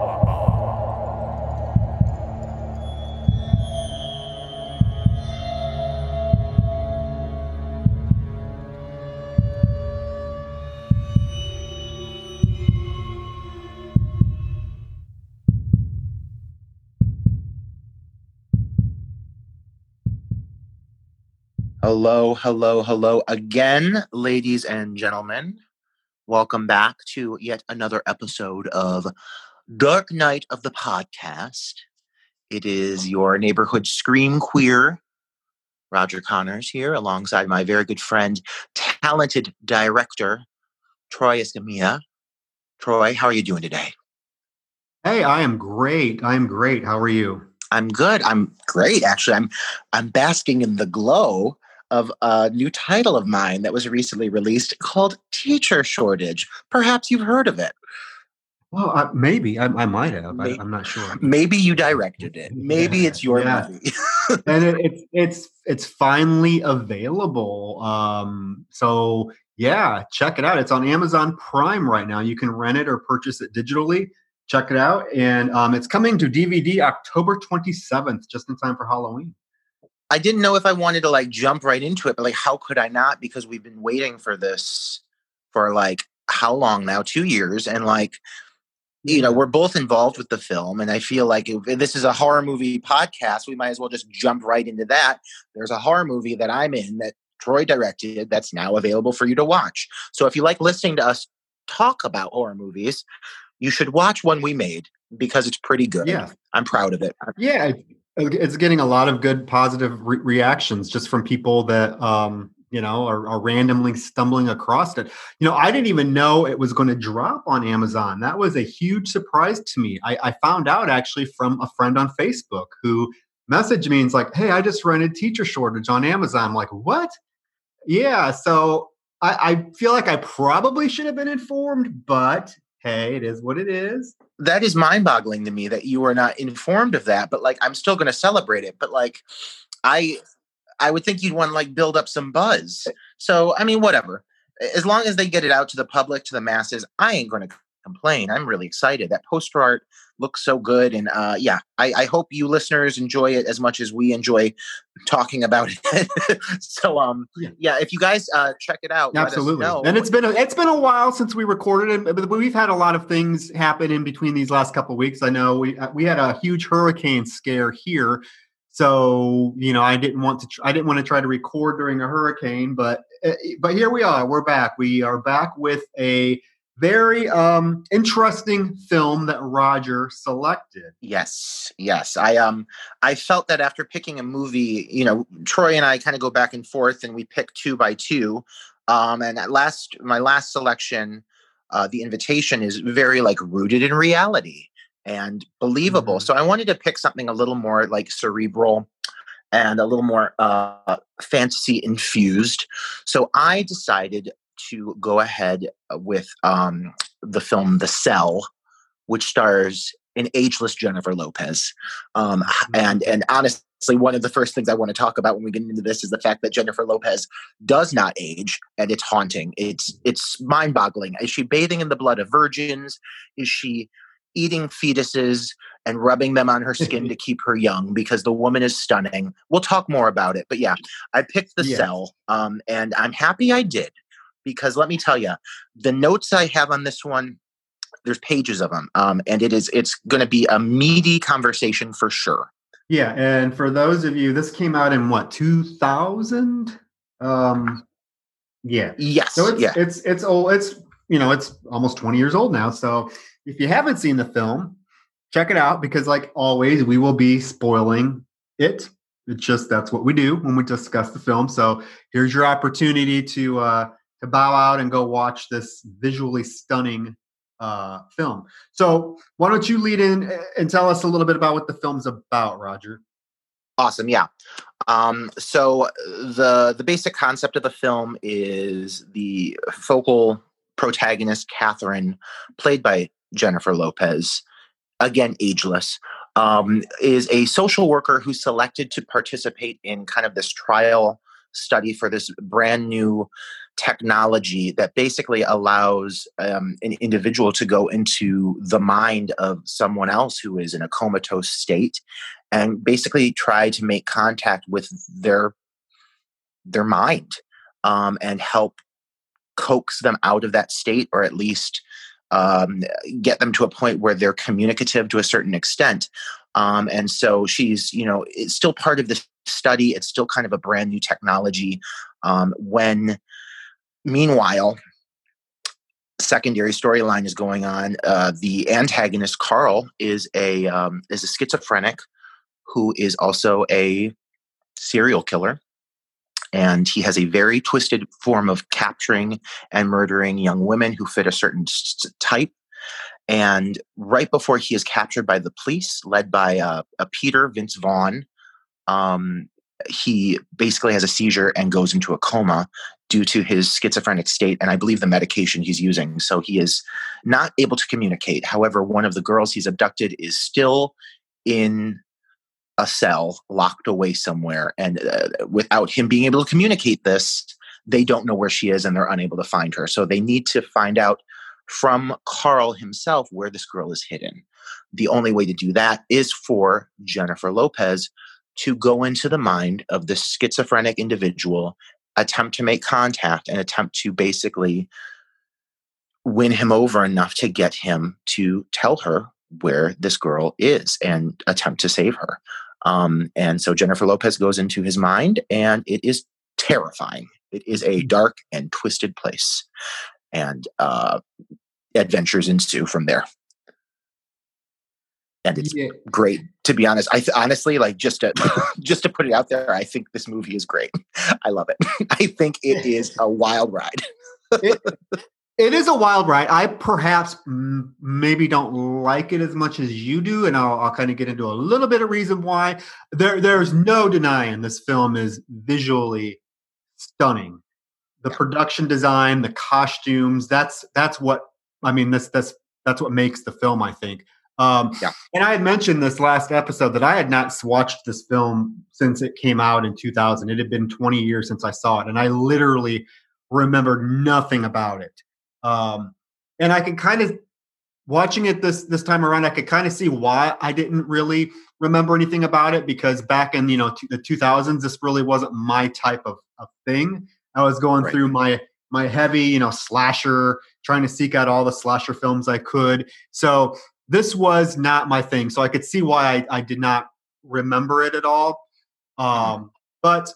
Hello, hello, hello again, ladies and gentlemen. Welcome back to yet another episode of Dark Night of the Podcast. It is your neighborhood scream queer, Roger Connors here, alongside my very good friend, talented director, Troy Escamilla. Troy, how are you doing today? Hey, I am great. I am great. How are you? I'm good. I'm great. Actually, I'm I'm basking in the glow of a new title of mine that was recently released called Teacher Shortage. Perhaps you've heard of it. Well, uh, maybe I, I, might have. Maybe, I, am not sure. Maybe you directed it. Maybe yeah, it's your yeah. movie. and it, it's it's it's finally available. Um, so yeah, check it out. It's on Amazon Prime right now. You can rent it or purchase it digitally. Check it out, and um, it's coming to DVD October 27th, just in time for Halloween. I didn't know if I wanted to like jump right into it, but like, how could I not? Because we've been waiting for this for like how long now? Two years. And like, you know, we're both involved with the film. And I feel like if this is a horror movie podcast, we might as well just jump right into that. There's a horror movie that I'm in that Troy directed that's now available for you to watch. So if you like listening to us talk about horror movies, you should watch one we made because it's pretty good. Yeah. I'm proud of it. Yeah it's getting a lot of good positive re- reactions just from people that um, you know are, are, randomly stumbling across it. You know i didn't even know it was going to drop on amazon. That was a huge surprise to me. I, I, found out actually from a friend on facebook who messaged me and was like hey i just rented teacher shortage on amazon. I'm like what? Yeah so I, I feel like i probably should have been informed but hey, it is what it is. That is mind boggling to me that you were not informed of that, but like I'm still going to celebrate it. But like, I, I would think you'd want to like build up some buzz. Eh. So, I mean, whatever. As long as they get it out to the public, to the masses, I ain't going to complain. I'm really excited. That poster art looks so good. And uh, yeah, I, I, hope you listeners enjoy it as much as we enjoy talking about it. so um, yeah. yeah. if you guys uh, check it out, absolutely. And it's been a, it's been a while since we recorded it, but we've had a lot of things happen in between these last couple weeks. I know we uh, we had a huge hurricane scare here. So you know, I didn't want to. Tr- I didn't want to try to record during a hurricane, but uh, but here we are. We're back. We are back with a very um interesting film that Roger selected. Yes, yes. I um I felt that after picking a movie, you know, Troy and I kind of go back and forth and we pick two by two. Um and at last my last selection, uh The Invitation is very like rooted in reality and believable. Mm-hmm. So I wanted to pick something a little more like cerebral and a little more uh fantasy infused. So I decided to go ahead with um, the film The Cell, which stars an ageless Jennifer Lopez. Um, mm-hmm. and and honestly, one of the first things I want to talk about when we get into this is the fact that Jennifer Lopez does not age, and it's haunting. It's it's mind boggling. Is she bathing in the blood of virgins? Is she eating fetuses and rubbing them on her skin to keep her young because the woman is stunning. We'll talk more about it. But yeah, I picked the cell um, and I'm happy I did because let me tell you, the notes I have on this one, there's pages of them, um, and it is it's going to be a meaty conversation for sure. Yeah, and for those of you, this came out in what 2000. Um, yeah. Yes. So it's yeah. it's it's old. It's you know it's almost 20 years old now. So if you haven't seen the film, check it out because like always, we will be spoiling it. It's just that's what we do when we discuss the film. So here's your opportunity to uh, to bow out and go watch this visually stunning uh, film. So, why don't you lead in and tell us a little bit about what the film's about, Roger? Awesome, yeah. Um, so the the basic concept of the film is the focal protagonist, Catherine, played by Jennifer Lopez, again, ageless, um, is a social worker who's selected to participate in kind of this trial study for this brand new technology that basically allows um, an individual to go into the mind of someone else who is in a comatose state and basically try to make contact with their their mind um, and help coax them out of that state or at least um, get them to a point where they're communicative to a certain extent um, and so she's you know it's still part of the study. It's still kind of a brand new technology. Um, when meanwhile secondary storyline is going on. Uh, the antagonist carl is a um, is a schizophrenic who is also a serial killer. And he has a very twisted form of capturing and murdering young women who fit a certain type. And right before he is captured by the police, led by uh, a Peter Vince Vaughn, um, he basically has a seizure and goes into a coma due to his schizophrenic state and I believe the medication he's using. So he is not able to communicate. However, one of the girls he's abducted is still in a cell locked away somewhere and uh, without him being able to communicate this they don't know where she is and they're unable to find her so they need to find out from carl himself where this girl is hidden the only way to do that is for jennifer lopez to go into the mind of the schizophrenic individual attempt to make contact and attempt to basically win him over enough to get him to tell her where this girl is and attempt to save her. Um, and so Jennifer Lopez goes into his mind, and it is terrifying. It is a hmm. dark and twisted place, and uh, adventures ensue from there. And it's yeah. great, to be honest. I th- honestly like just to just to put it out there. I think this movie is great. I love it. I think it is a wild ride. it, it is a wild ride. I perhaps m- maybe don't like it as much as you do, and I'll, I'll kind of get into a little bit of reason why. There, there's no denying this film is visually stunning. The production design, the costumes, that's that's what I mean. This that's that's what makes the film. I think. Um, yeah. And I had mentioned this last episode that I had not watched this film since it came out in 2000. It had been 20 years since I saw it, and I literally remembered nothing about it. Um, and I can kind of watching it this this time around, I could kind of see why I didn't really remember anything about it because back in you know t- the 2000s, this really wasn't my type of, of thing. I was going right. through my my heavy you know slasher, trying to seek out all the slasher films I could. So this was not my thing. So I could see why I, I did not remember it at all. Mm-hmm. Um, but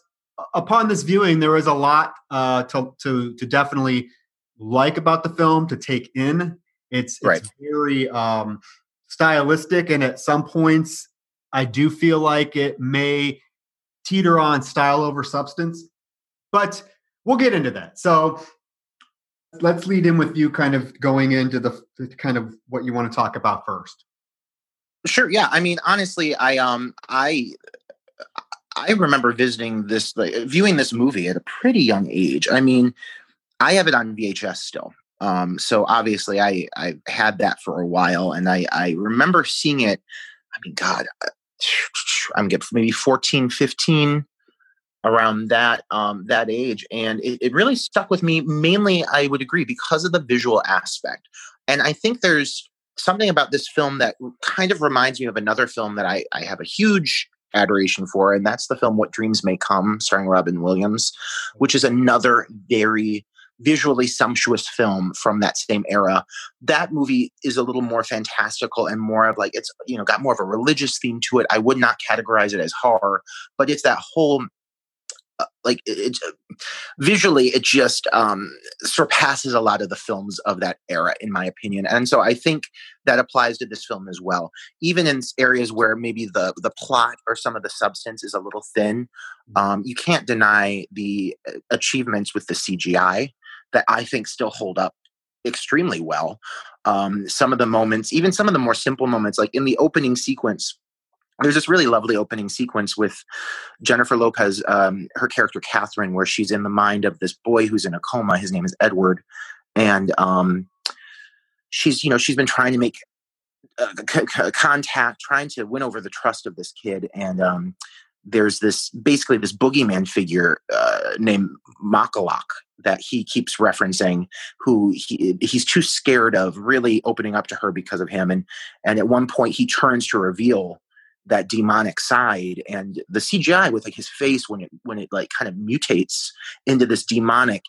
upon this viewing, there was a lot uh, to, to to definitely like about the film to take in. It's, right. it's very um, stylistic, and at some points, I do feel like it may teeter on style over substance, but we'll get into that. So let's lead in with you kind of going into the, kind of what you want to talk about first. Sure. Yeah. I mean, honestly, I um I I remember visiting this, like, viewing this movie at a pretty young age. I mean, I have it on VHS still. Um, so obviously I I had that for a while, and I I remember seeing it. I mean, God, I'm getting maybe 14, 15 around that um, that age, and it, it really stuck with me. Mainly, I would agree because of the visual aspect, and I think there's something about this film that kind of reminds me of another film that I, I have a huge adoration for, and that's the film What Dreams May Come, starring Robin Williams, which is another very visually sumptuous film from that same era. That movie is a little more fantastical and more of like it's you know got more of a religious theme to it. I would not categorize it as horror, but it's that whole like it, uh, visually it just um, surpasses a lot of the films of that era in my opinion and so i think that applies to this film as well even in areas where maybe the the plot or some of the substance is a little thin mm. um, you can't deny the uh, achievements with the cgi that I think still hold up extremely well. Um, some of the moments, even some of the more simple moments, like in the opening sequence, there's this really lovely opening sequence with Jennifer Lopez, um, her character Catherine, where she's in the mind of this boy who's in a coma. His name is Edward. and um, she's you know she's been trying to make uh, c- c- contact, trying to win over the trust of this kid, and um, there's this basically this boogeyman figure uh, named Makalak that he keeps referencing, who he, he's too scared of really opening up to her because of him, and and at one point he turns to reveal that demonic side and the cgi with like his face when it when it like kind of mutates into this demonic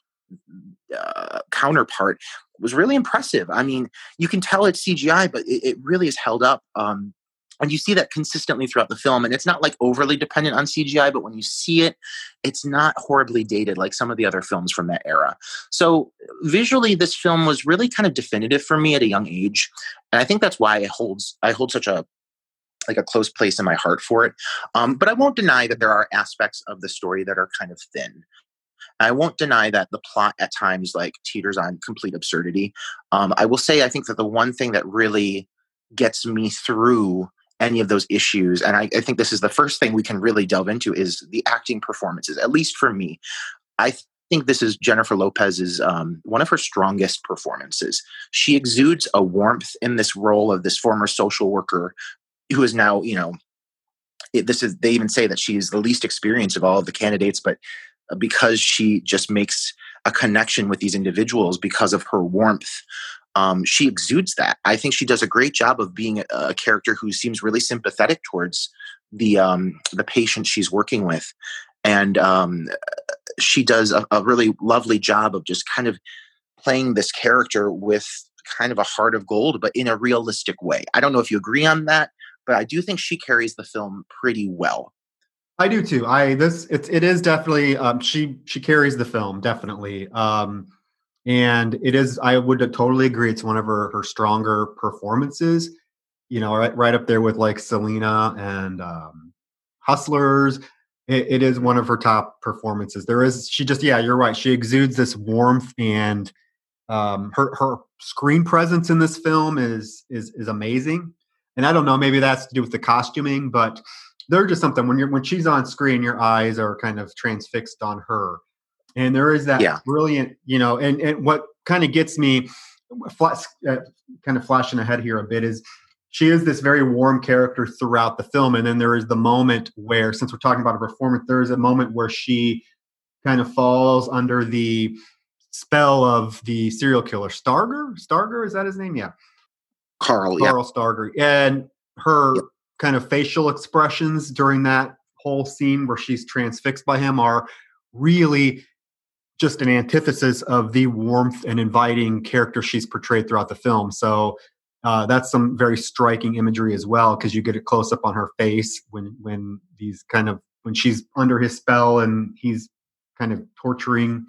uh, counterpart was really impressive. I mean you can tell it's cgi but it, it really is held up um, and you see that consistently throughout the film and it's not like overly dependent on cgi but when you see it it's not horribly dated like some of the other films from that era. So visually this film was really kind of definitive for me at a young age and i think that's why it holds i hold such a like a close place in my heart for it. Um, but I won't deny that there are aspects of the story that are kind of thin. I won't deny that the plot at times like teeters on complete absurdity. Um, I will say I think that the one thing that really gets me through any of those issues, and I, I think this is the first thing we can really delve into, is the acting performances. At least for me, I th- think this is Jennifer Lopez's um, one of her strongest performances. She exudes a warmth in this role of this former social worker who is now, you know, it, this is they even say that she's the least experienced of all of the candidates, but uh, because she just makes a connection with these individuals because of her warmth. Um, she exudes that. I think she does a great job of being a, a character who seems really sympathetic towards the um, the patient she's working with, and um, she does a, a really lovely job of just kind of playing this character with kind of a heart of gold, but in a realistic way. I don't know if you agree on that, but I do think she carries the film pretty well. I do too. I this it's it is definitely um, she she carries the film definitely, um, and it is I would totally agree. It's one of her her stronger performances. You know, right right up there with like Selena and um, Hustlers. It, it is one of her top performances. There is she just yeah you're right. She exudes this warmth and um, her her screen presence in this film is is is amazing and I don't know, maybe that's to do with the costuming, but they're just something when you're when she's on screen, your eyes are kind of transfixed on her, and there is that yeah. brilliant, you know, and and what kind of gets me, flash, uh, kind of flashing ahead here a bit is she is this very warm character throughout the film, and then there is the moment where, since we're talking about a performance, there is a moment where she kind of falls under the spell of the serial killer Stargher. Stargher is that his name? Yeah. Carl, Carl yeah. Stargher, and her yep. kind of facial expressions during that whole scene where she's transfixed by him are really just an antithesis of the warmth and inviting character she's portrayed throughout the film. So uh, that's some very striking imagery as well because you get a close up on her face when when these kind of when she's under his spell and he's kind of torturing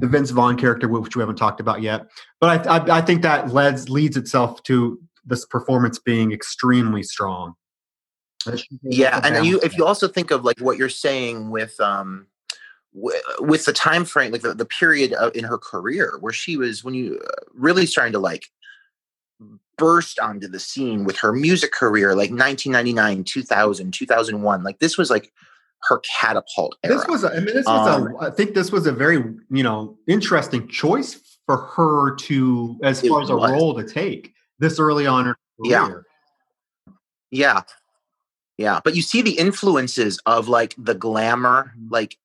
the Vince Vaughn character, which we haven't talked about yet. But I, I, I think that leads leads itself to this performance being extremely strong. Yeah, and you if you also think of like what you're saying with um with the time frame like the, the period of, in her career where she was when you uh, really starting to like burst onto the scene with her music career like 1999 2000 2001 like this was like her catapult era. this was a, i mean this was um, a i think this was a very you know interesting choice for her to as far as a was. role to take this early on her career. Yeah. Yeah. Yeah. But you see the influences of like the glamour, mm-hmm. like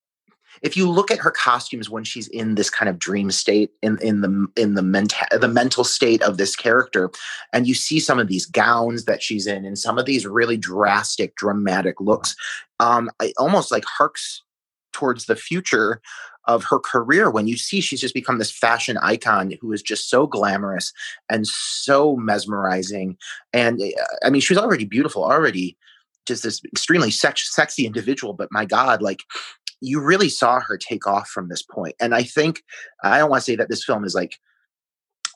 if you look at her costumes when she's in this kind of dream state in in the in the mental the mental state of this character and you see some of these gowns that she's in and some of these really drastic dramatic looks um it almost like harks towards the future of her career when you see she's just become this fashion icon who is just so glamorous and so mesmerizing. And eh, I mean, she was already beautiful, already just this extremely sex- sexy individual. But my God, like you really saw her take off from this point. And I think I don't want to say that this film is like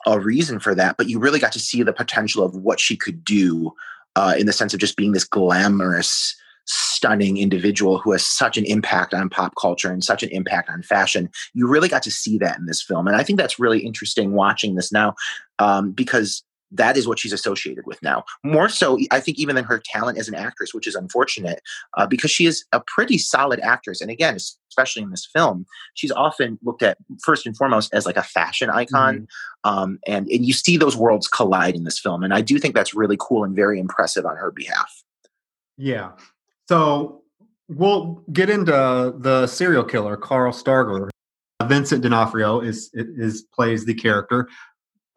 a reason for that, but you really got to see the potential of what she could do uh, in the sense of just being this glamorous stunning individual who has such an impact on pop culture and such an impact on fashion. You really got to see that in this film. And I think that's really interesting watching this now um, because that is what she's associated with now. More so, I think, even than her talent as an actress, which is unfortunate uh, because she is a pretty solid actress. And again, especially in this film, she's often looked at first and foremost as like a fashion icon. Mm-hmm. Um, and, and you see those worlds collide in this film. And I do think that's really cool and very impressive on her behalf. Yeah. So we'll get into the serial killer, Carl Stargler. Vincent D'Onofrio is is plays the character.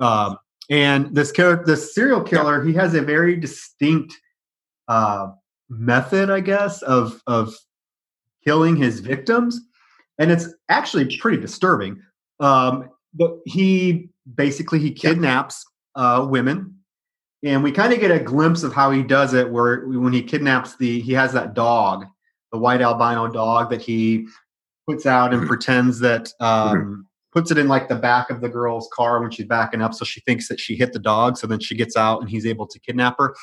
Um, and this character, this serial killer, he has a very distinct uh, method, I guess, of of killing his victims, and it's actually pretty disturbing. Um, but he basically he kidnaps uh, women, and we kind of get a glimpse of how he does it. Where when he kidnaps the, he has that dog, the white albino dog that he puts out and mm-hmm. pretends that um, mm-hmm puts it in like the back of the girl's car when she's backing up so she thinks that she hit the dog so then she gets out and he's able to kidnap her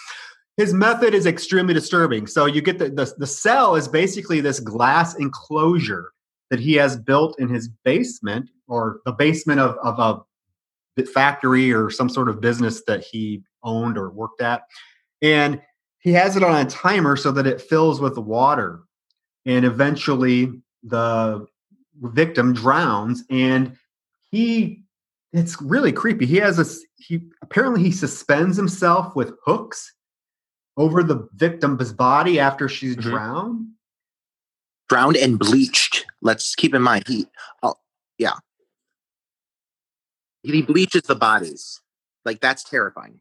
his method is extremely disturbing so you get the, the, the cell is basically this glass enclosure that he has built in his basement or the basement of, of a factory or some sort of business that he owned or worked at and he has it on a timer so that it fills with water and eventually the victim drowns and he it's really creepy. He has a he apparently he suspends himself with hooks over the victim's body after she's mm-hmm. drowned. Drowned and bleached. Let's keep in mind he oh, yeah. He bleaches the bodies. Like that's terrifying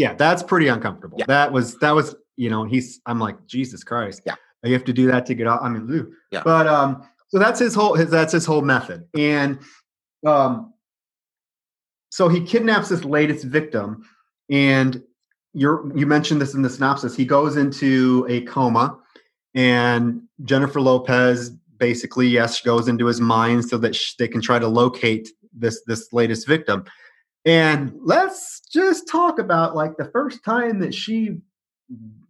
yeah that's pretty uncomfortable yeah. that was that was you know he's i'm like jesus christ yeah you have to do that to get out i mean Lou. yeah but um so that's his whole his, that's his whole method. And um, so he kidnaps this latest victim, and you're you mentioned this in the synopsis. He goes into a coma, and Jennifer Lopez basically yes goes into his mind so that sh- they can try to locate this this latest victim. And let's just talk about like the first time that she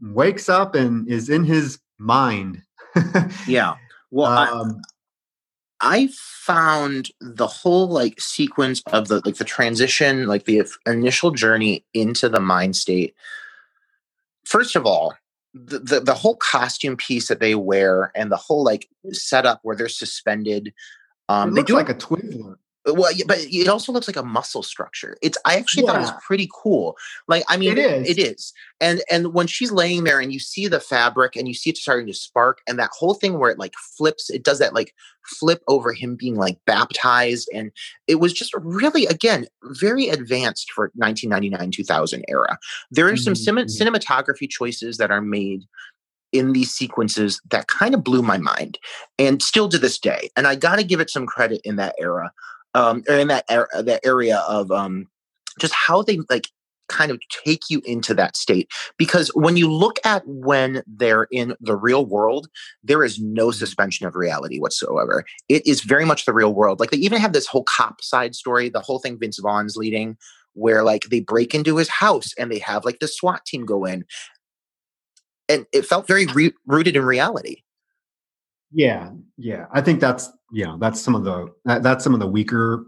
wakes up and is in his mind. yeah. Well, um, I, I found the whole like sequence of the like the transition, like the initial journey into the mind state. First of all, the, the, the whole costume piece that they wear and the whole like setup where they're suspended. Um, they do like a Twizzler well but it also looks like a muscle structure. It's i actually yeah. thought it was pretty cool. Like i mean it is it is. and and when she's laying there and you see the fabric and you see it starting to spark and that whole thing where it like flips it does that like flip over him being like baptized and it was just really again very advanced for 1999 2000 era. There are some mm-hmm. cinematography choices that are made in these sequences that kind of blew my mind and still to this day. And i got to give it some credit in that era um, or in that er- that area of um, just how they like kind of take you into that state. Because when you look at when they're in the real world there is no mm-hmm. suspension of reality whatsoever. It is very much the real world. Like they even have this whole cop side story the whole thing vince vaughn's leading where like they break into his house and they have like the swat team go in. And it felt very re- rooted in reality yeah yeah i think that's yeah, that's some of the that, that's some of the weaker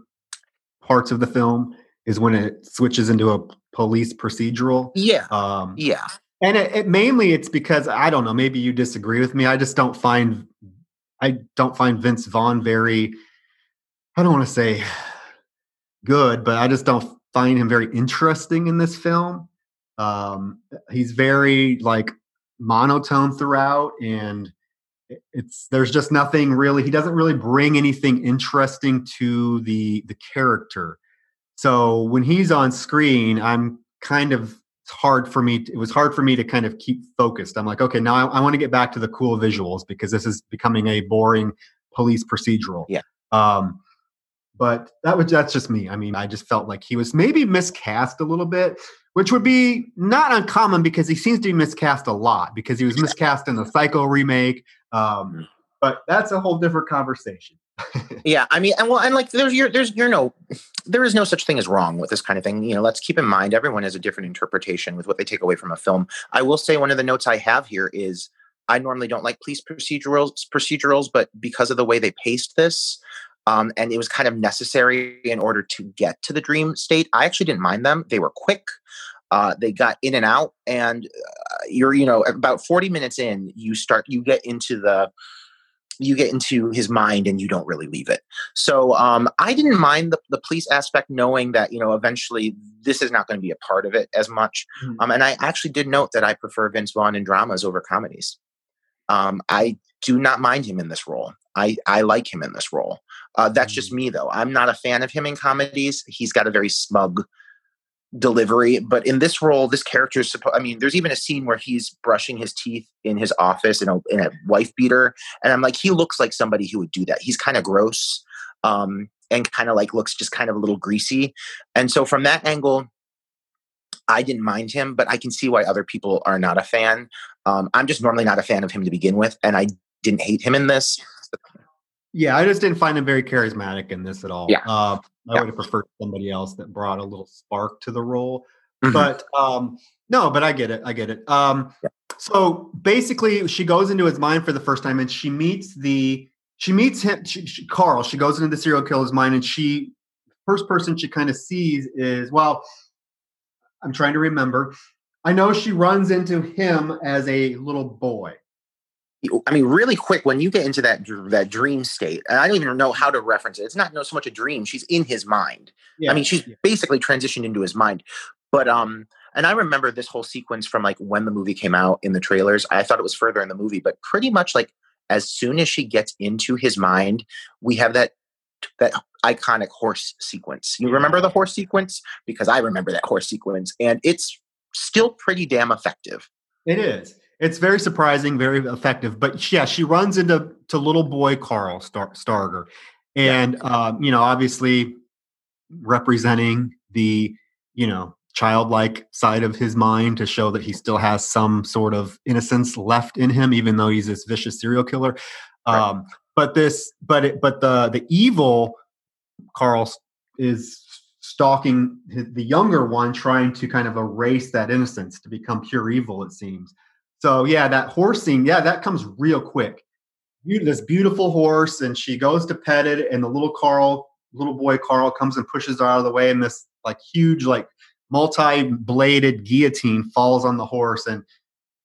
parts of the film is when it switches into a police procedural. Yeah. Um, yeah. And it, it, mainly it's because I don't know. Maybe you disagree with me. I just don't find I don't find Vince Vaughn very. I don't want to say good, but I just don't find him very interesting in this film. Um, he's very like monotone throughout, and it's there's just nothing really he doesn't really bring anything interesting to the the character. So when he's on screen i'm kind of it's hard for me it was hard for me to kind of keep focused. I'm like okay now i, I want to get back to the cool visuals because this is becoming a boring police procedural. Yeah. Um but that was that's just me. I mean i just felt like he was maybe miscast a little bit which would be not uncommon because he seems to be miscast a lot because he was miscast in the psycho remake um, but that's a whole different conversation. yeah, I mean, and well, and like there's your there's you're no there is no such thing as wrong with this kind of thing. You know, let's keep in mind everyone has a different interpretation with what they take away from a film. I will say one of the notes I have here is I normally don't like police procedurals procedurals, but because of the way they paced this, um, and it was kind of necessary in order to get to the dream state. I actually didn't mind them; they were quick. Uh, they got in and out, and uh, you're you know about 40 minutes in, you start you get into the you get into his mind and you don't really leave it. So um, I didn't mind the, the police aspect, knowing that you know eventually this is not going to be a part of it as much. Mm-hmm. Um, and I actually did note that I prefer Vince Vaughn in dramas over comedies. Um, I do not mind him in this role. I, I like him in this role. Uh, that's just me, though. I'm not a fan of him in comedies. He's got a very smug delivery, but in this role, this character is supposed. I mean, there's even a scene where he's brushing his teeth in his office in a in a wife beater, and I'm like, he looks like somebody who would do that. He's kind of gross, um, and kind of like looks just kind of a little greasy, and so from that angle, I didn't mind him, but I can see why other people are not a fan. Um, I'm just normally not a fan of him to begin with, and I didn't hate him in this. Yeah, I just didn't find him very charismatic in this at all. Yeah. Uh, I yeah. would have preferred somebody else that brought a little spark to the role. Mm-hmm. But um, no, but I get it. I get it. Um, yeah. So basically, she goes into his mind for the first time, and she meets the she meets him, she, she, Carl. She goes into the serial killer's mind, and she first person she kind of sees is well. I'm trying to remember. I know she runs into him as a little boy. I mean, really quick when you get into that that dream state, and I don't even know how to reference it. It's not so much a dream; she's in his mind. Yeah, I mean, she's yeah. basically transitioned into his mind. But um, and I remember this whole sequence from like when the movie came out in the trailers. I thought it was further in the movie, but pretty much like as soon as she gets into his mind, we have that that iconic horse sequence. You remember the horse sequence because I remember that horse sequence, and it's still pretty damn effective. It is. It's very surprising, very effective. But yeah, she runs into to little boy Carl Star- Stargher, and yeah. um, you know, obviously representing the you know childlike side of his mind to show that he still has some sort of innocence left in him, even though he's this vicious serial killer. Right. Um, but this, but it, but the the evil Carl is stalking the younger one, trying to kind of erase that innocence to become pure evil. It seems. So yeah, that horse scene, yeah, that comes real quick. This beautiful horse, and she goes to pet it, and the little Carl, little boy Carl, comes and pushes her out of the way, and this like huge, like multi-bladed guillotine falls on the horse and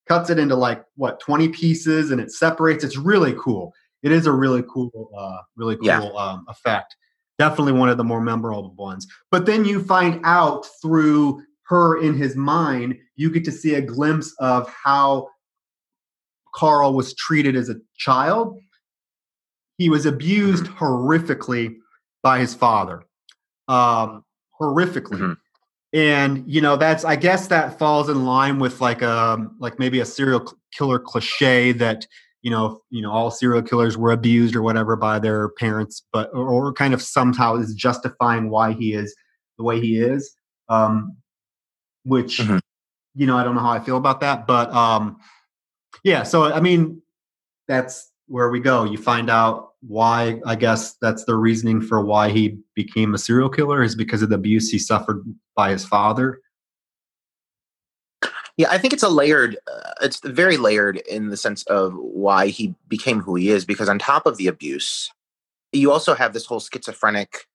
cuts it into like what 20 pieces, and it separates. It's really cool. It is a really cool, uh, really cool yeah. um, effect. Definitely one of the more memorable ones. But then you find out through her in his mind, you get to see a glimpse of how Carl was treated as a child. He was abused mm-hmm. horrifically by his father. Um, horrifically. Mm-hmm. And you know that's I guess that falls in line with like a um, like maybe a serial killer cliche that you know you know all serial killers were abused or whatever by their parents but or, or kind of somehow is justifying why he is the way he is um, which mm-hmm. you know I don't know how I feel about that, but um, yeah. So I mean, that's where we go. You find out why. I guess that's the reasoning for why he became a serial killer is because of the abuse he suffered by his father. Yeah, I think it's a layered. Uh, it's very layered in the sense of why he became who he is. Because on top of the abuse, you also have this whole schizophrenic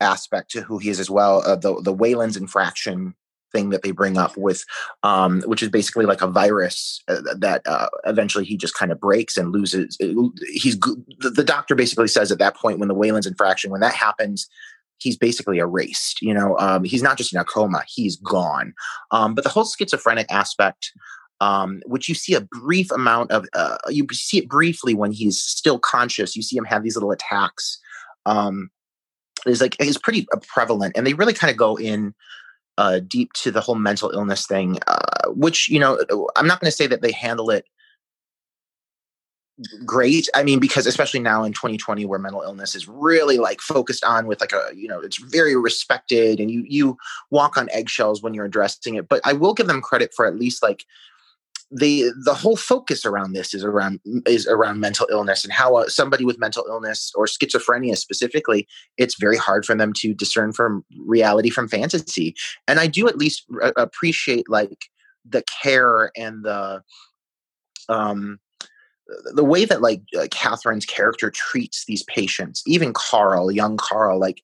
aspect to who he is as well. Uh, the the Whalen's infraction thing that they bring up with, um, which is basically like a virus uh, that uh, eventually he just kind of breaks and loses. Uh, he's the, doctor basically says at that point when the Whalen's infraction, when that happens, he's basically erased. You know, um, he's not just in a coma; he's gone. Um, but the whole schizophrenic aspect. Um, which you see a brief amount of, uh, you see it briefly when he's still conscious. You see him have these little attacks. Um, is like is pretty uh, prevalent, and they really kind of go in uh, deep to the whole mental illness thing, uh, which you know I'm not going to say that they handle it great. I mean, because especially now in 2020, where mental illness is really like focused on with like a you know it's very respected, and you you walk on eggshells when you're addressing it. But I will give them credit for at least like the the whole focus around this is around is around mental illness and how uh, somebody with mental illness or schizophrenia specifically it's very hard for them to discern from reality from fantasy. And i do at least r- appreciate like the care and the um the way that like uh, Catherine's character treats these patients, even Carl, young Carl, like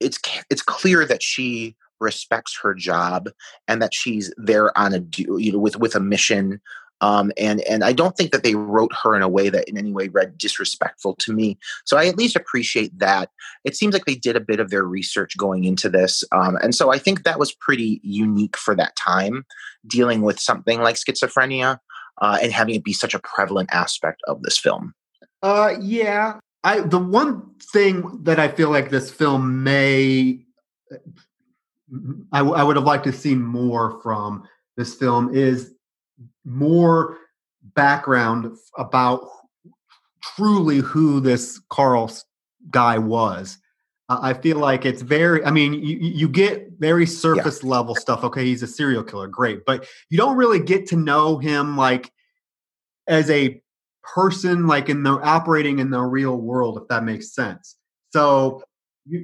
it's it's clear that she respects her job and that she's there on a you know with with a mission um, and and I don't think that they wrote her in a way that in any way read disrespectful to me. So I at least appreciate that. It seems like they did a bit of their research going into this, um, and so I think that was pretty unique for that time, dealing with something like schizophrenia uh, and having it be such a prevalent aspect of this film. Uh, yeah. I the one thing that I feel like this film may I, I would have liked to see more from this film is more background about truly who this Carl guy was. Uh, I feel like it's very, I mean, you, you get very surface yeah. level stuff. Okay, he's a serial killer, great. But you don't really get to know him like as a person, like in the operating in the real world, if that makes sense. So,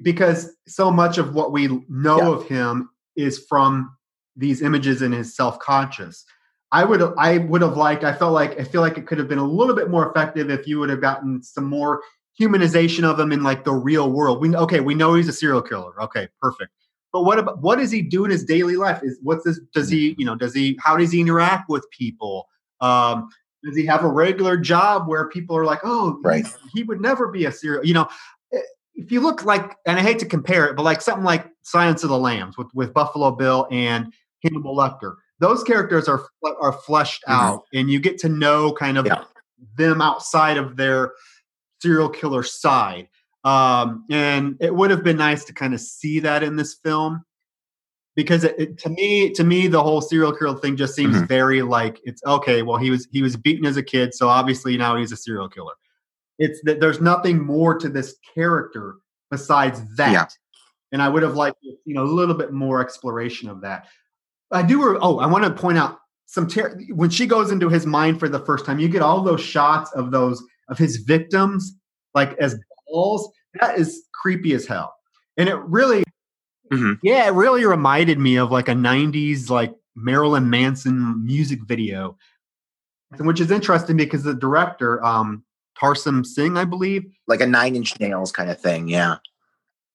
because so much of what we know yeah. of him is from these images in his self conscious. I would I would have liked. I felt like I feel like it could have been a little bit more effective if you would have gotten some more humanization of him in like the real world. We okay, we know he's a serial killer. Okay, perfect. But what about what does he do in his daily life? Is what's this? Does he you know? Does he? How does he interact with people? Um, does he have a regular job where people are like, oh, right, he would never be a serial. You know, if you look like, and I hate to compare it, but like something like Silence of the Lambs with with Buffalo Bill and Hannibal Lecter those characters are are fleshed mm-hmm. out and you get to know kind of yeah. them outside of their serial killer side um, and it would have been nice to kind of see that in this film because it, it, to me to me the whole serial killer thing just seems mm-hmm. very like it's okay well he was he was beaten as a kid so obviously now he's a serial killer it's that there's nothing more to this character besides that yeah. and i would have liked you know a little bit more exploration of that I do. Oh, I want to point out some ter- when she goes into his mind for the first time. You get all those shots of those of his victims like as balls. That is creepy as hell, and it really, mm-hmm. yeah, it really reminded me of like a '90s like Marilyn Manson music video, which is interesting because the director, um, Tarsem Singh, I believe, like a Nine Inch Nails kind of thing. Yeah,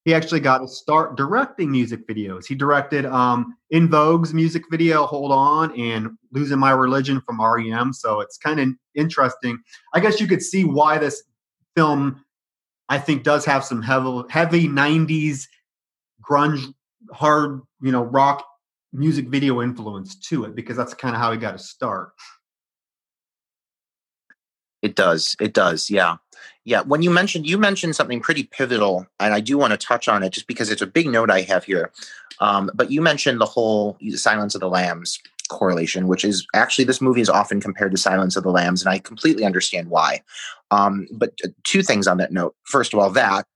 he actually got to start directing music videos. He directed um, En Vogue's music video "Hold On" and "Losing My Religion" from REM. So it's kind of interesting. I guess you could see why this film, I think, does have some heavy, heavy '90s grunge, hard, you know, rock music video influence to it because that's kind of how he got to start. It does. It does. Yeah. Yeah. When you mentioned you mentioned something pretty pivotal, and I do want to touch on it just because it's a big note I have here. Um, but you mentioned the whole Silence of the Lambs correlation, which is actually this movie is often compared to Silence of the Lambs, and I completely understand why. Um, but uh, two things on that note. First of all, that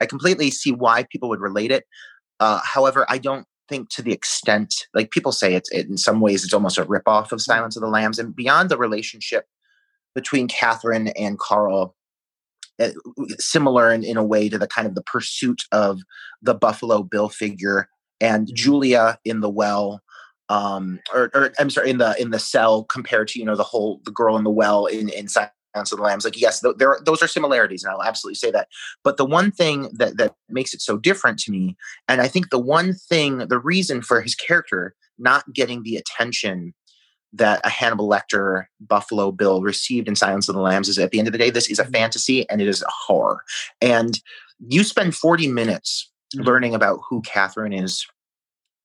I completely see why people would relate it. Uh, however, I don't think to the extent like people say it's it, in some ways it's almost a ripoff of Silence of the Lambs, and beyond the relationship between Catherine and Carl uh, similar in, in a way to the kind of the pursuit of the Buffalo Bill figure and mm-hmm. Julia in the well um or, or I'm sorry in the in the cell compared to you know the whole the girl in the well in in Silence of the Lambs like yes th- there those are similarities and I'll absolutely say that but the one thing that that makes it so different to me and I think the one thing the reason for his character not getting the attention that a Hannibal Lecter Buffalo Bill received in Silence of the Lambs is at the end of the day, this is a mm-hmm. fantasy and it is a horror. And you spend 40 minutes mm-hmm. learning about who Catherine is,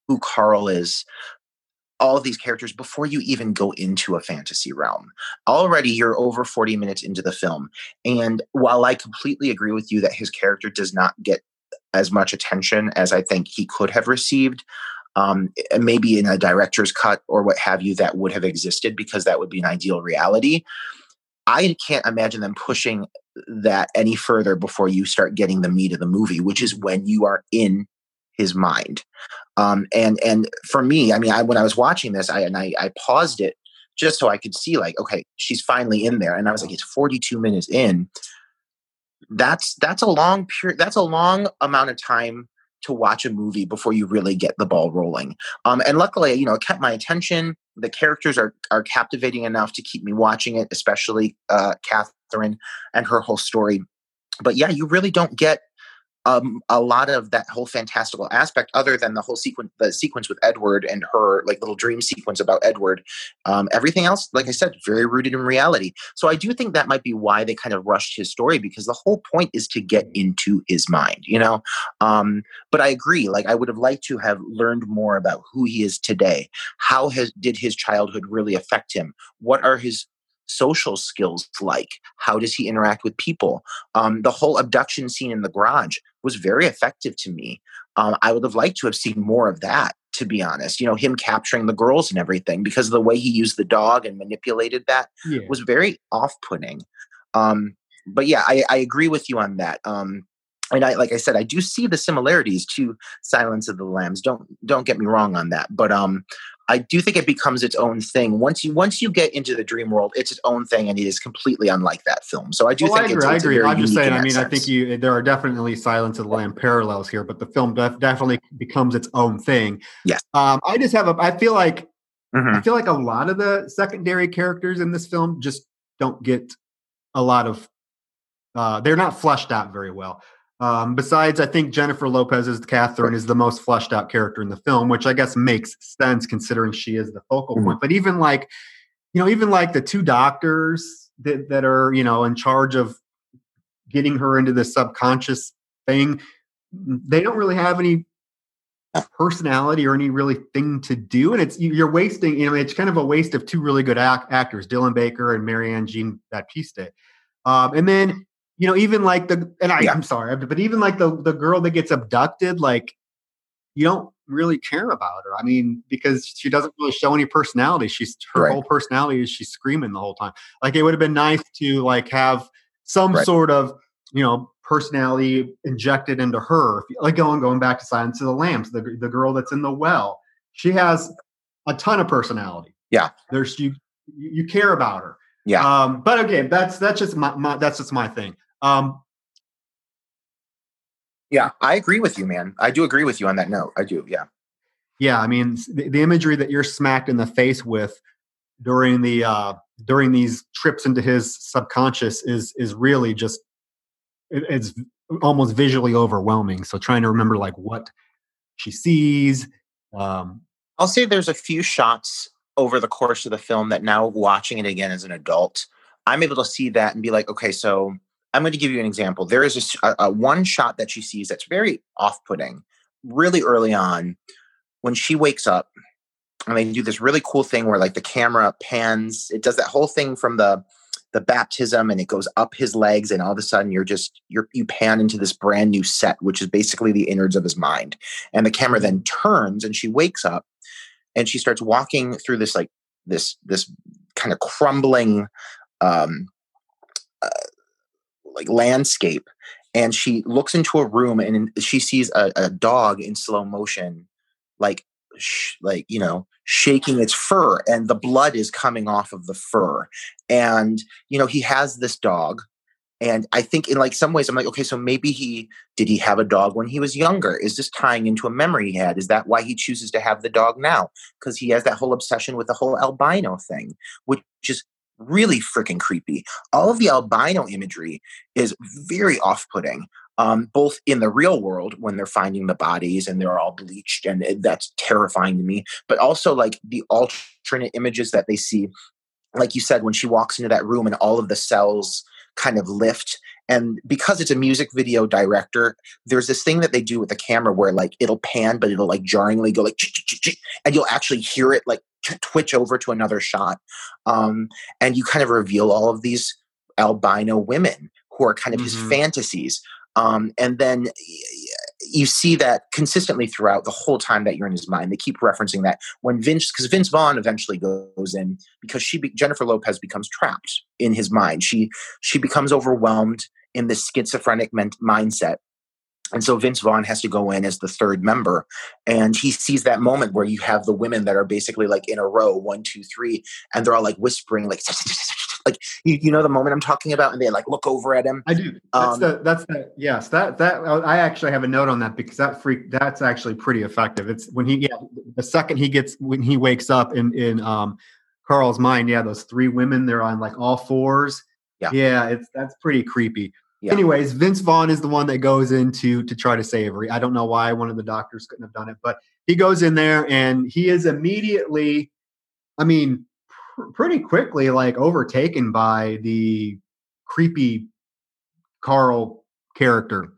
who Carl is, all of these characters before you even go into a fantasy realm. Already you're over 40 minutes into the film. And while I completely agree with you that his character does not get as much attention as I think he could have received, um, maybe in a director's cut or what have you that would have existed because that would be an ideal reality. I can't imagine them pushing that any further before you start getting the meat of the movie, which is when you are in his mind. Um, and and for me, I mean, I, when I was watching this, I and I, I paused it just so I could see, like, okay, she's finally in there, and I was like, it's 42 minutes in. That's that's a long period. That's a long amount of time to watch a movie before you really get the ball rolling. Um, and luckily, you know, it kept my attention. The characters are are captivating enough to keep me watching it, especially uh, Catherine and her whole story. But yeah, you really don't get um, a lot of that whole fantastical aspect, other than the whole sequence, the sequence with Edward and her like little dream sequence about Edward. Um, everything else, like I said, very rooted in reality. So I do think that might be why they kind of rushed his story because the whole point is to get into his mind, you know. Um, but I agree. Like I would have liked to have learned more about who he is today. How has did his childhood really affect him? What are his social skills like? How does he interact with people? Um, the whole abduction scene in the garage was very effective to me. Um, I would have liked to have seen more of that, to be honest. You know, him capturing the girls and everything because of the way he used the dog and manipulated that yeah. was very off putting. Um, but yeah, I, I, agree with you on that. Um, and I, like I said, I do see the similarities to Silence of the Lambs. Don't don't get me wrong on that. But um, I do think it becomes its own thing once you once you get into the dream world. It's its own thing, and it is completely unlike that film. So I do well, think I agree. It's, I agree. I'm just saying. I mean, sense. I think you there are definitely Silence of the Lamb parallels here, but the film def- definitely becomes its own thing. Yes. Um, I just have a. I feel like Mhm. I feel like a lot of the secondary characters in this film just don't get a lot of. Uh, they're not fleshed out very well. Um, besides, I think Jennifer Lopez Lopez's Catherine is the most fleshed out character in the film, which I guess makes sense considering she is the focal Mhm. point. But even like, you know, even like the two doctors that, that are, you know, in charge of getting her into this subconscious thing, they don't really have any personality or any really thing to do. And it's, you- you're wasting, you know, it's kind of a waste of two really good act- actors, Dylan Baker and Marianne Jean Baptiste. Um, and then, you know, even like the, and I, Yeah. I'm sorry, but even like the, the girl that gets abducted, like you don't really care about her. I mean, because she doesn't really show any personality. She's her Right. whole personality is she's screaming the whole time. Like it would have been nice to like have some Right. sort of, you know, personality injected into her. Like going going back to Silence of the Lambs, the the girl that's in the well, she has a ton of personality. Yeah. there's you you care about her. Yeah. Um, but okay, that's that's just my, my that's just my thing. Um, yeah, I agree with you, man. I do agree with you on that note. I do. Yeah. yeah i mean the, the imagery that you're smacked in the face with during the uh during these trips into his subconscious is is really just it, it's almost visually overwhelming so trying to remember like what she sees um I'll say there's a few shots over the course of the film that now watching it again as an adult, I'm able to see that and be like, okay, so I'm going to give you an example. There is a a, one shot that she sees that's very off-putting, really early on, when she wakes up, and they do this really cool thing where like the camera pans. It does that whole thing from the the baptism and it goes up his legs and all of a sudden you're just you're you pan into this brand new set which is basically the innards of his mind and the camera then turns and she wakes up and she starts walking through this like this this kind of crumbling um like landscape and she looks into a room and she sees a, a dog in slow motion like sh- like you know shaking its fur and the blood is coming off of the fur. And you know he has this dog and i think in like some ways i'm like okay so maybe he did he have a dog when he was younger? Is this tying into a memory he had? Is that why he chooses to have the dog now? Because he has that whole obsession with the whole albino thing which is really freaking creepy. All of the albino imagery is very off-putting um, both in the real world when they're finding the bodies and they're all bleached and it- that's terrifying to me but also like the alternate images that they see like you said when she walks into that room and all of the cells kind of lift and because it's a music video director there's this thing that they do with the camera where like it'll pan but it'll like jarringly go like and you'll actually hear it like twitch over to another shot um, and you kind of reveal all of these albino women who are kind of his Mhm. fantasies um, and then you see that consistently throughout the whole time that you're in his mind. They keep referencing that when Vince, because Vince Vaughn eventually goes in because she, be, Jennifer Lopez, becomes trapped in his mind. She she becomes overwhelmed in this schizophrenic ment- mindset, And so Vince Vaughn has to go in as the third member. And he sees that moment where you have the women that are basically like in a row, one, two, three, and they're all like whispering, like, like you, you know the moment I'm talking about, and they like look over at him. I do. That's um, the that's the yes. That that I actually have a note on that because that freak that's actually pretty effective. It's when he yeah the second he gets when he wakes up in in um Carl's mind, yeah, those three women they're on like all fours. Yeah, yeah, it's that's pretty creepy. Yeah. Anyways, Vince Vaughn is the one that goes into to try to save her. I don't know why one of the doctors couldn't have done it, but he goes in there and he is immediately, I mean, pr- pretty quickly like overtaken by the creepy Carl character.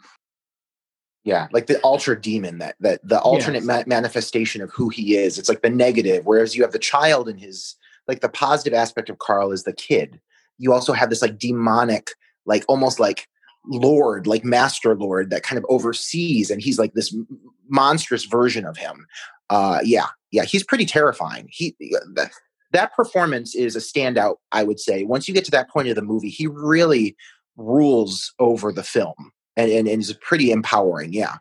Yeah, like the ultra demon that that the alternate yes. ma- manifestation of who he is. It's like the negative, whereas you have the child in his like the positive aspect of Carl is the kid. You also have this like demonic like almost like lord like master lord that kind of oversees and he's like this monstrous version of him uh yeah yeah he's pretty terrifying he that, that performance is a standout i would say. Once you get to that point of the movie he really rules over the film and, and, and is pretty empowering yeah.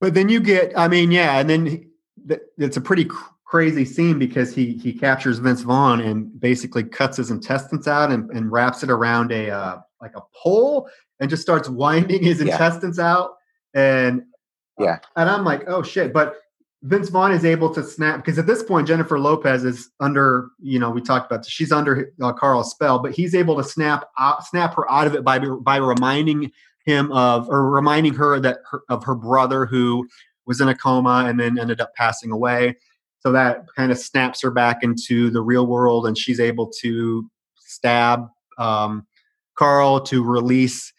But then you get i mean yeah and then it's a pretty crazy scene because he he captures Vince Vaughn and basically cuts his intestines out and, and wraps it around a uh, like a pole and just starts winding his yeah. intestines out. And yeah. and I'm like oh shit. But Vince Vaughn is able to snap because at this point Jennifer Lopez is under you know we talked about this, she's under uh, Carl's spell but he's able to snap out, snap her out of it by by reminding him of or reminding her that her, of her brother who was in a coma and then ended up passing away. So that kind of snaps her back into the real world, and she's able to stab um, Carl to release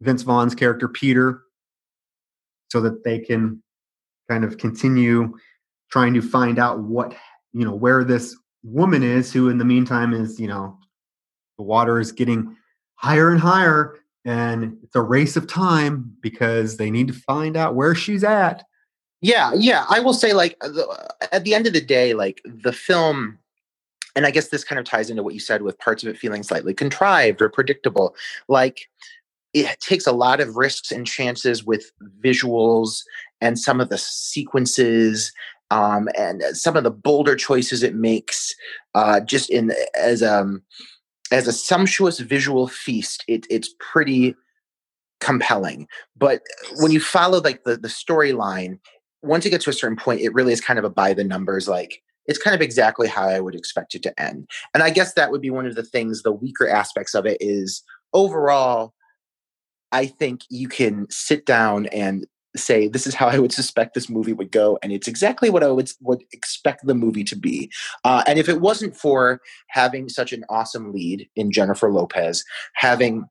Vince Vaughn's character Peter, so that they can kind of continue trying to find out what you know where this woman is, who in the meantime is you know the water is getting higher and higher and it's a race of time because they need to find out where she's at yeah, yeah. I will say, like, at the end of the day, like the film, and I guess this kind of ties into what you said with parts of it feeling slightly contrived or predictable. Like, it takes a lot of risks and chances with visuals and some of the sequences um, and some of the bolder choices it makes. Uh, just in as um as a sumptuous visual feast, it, it's pretty compelling. But when you follow like the the storyline, once you get to a certain point, it really is kind of a by the numbers, like it's kind of exactly how I would expect it to end. And I guess that would be one of the things, the weaker aspects of it is overall, I think you can sit down and say, this is how I would suspect this movie would go. And it's exactly what I would, would expect the movie to be. Uh, and if it wasn't for having such an awesome lead in Jennifer Lopez, having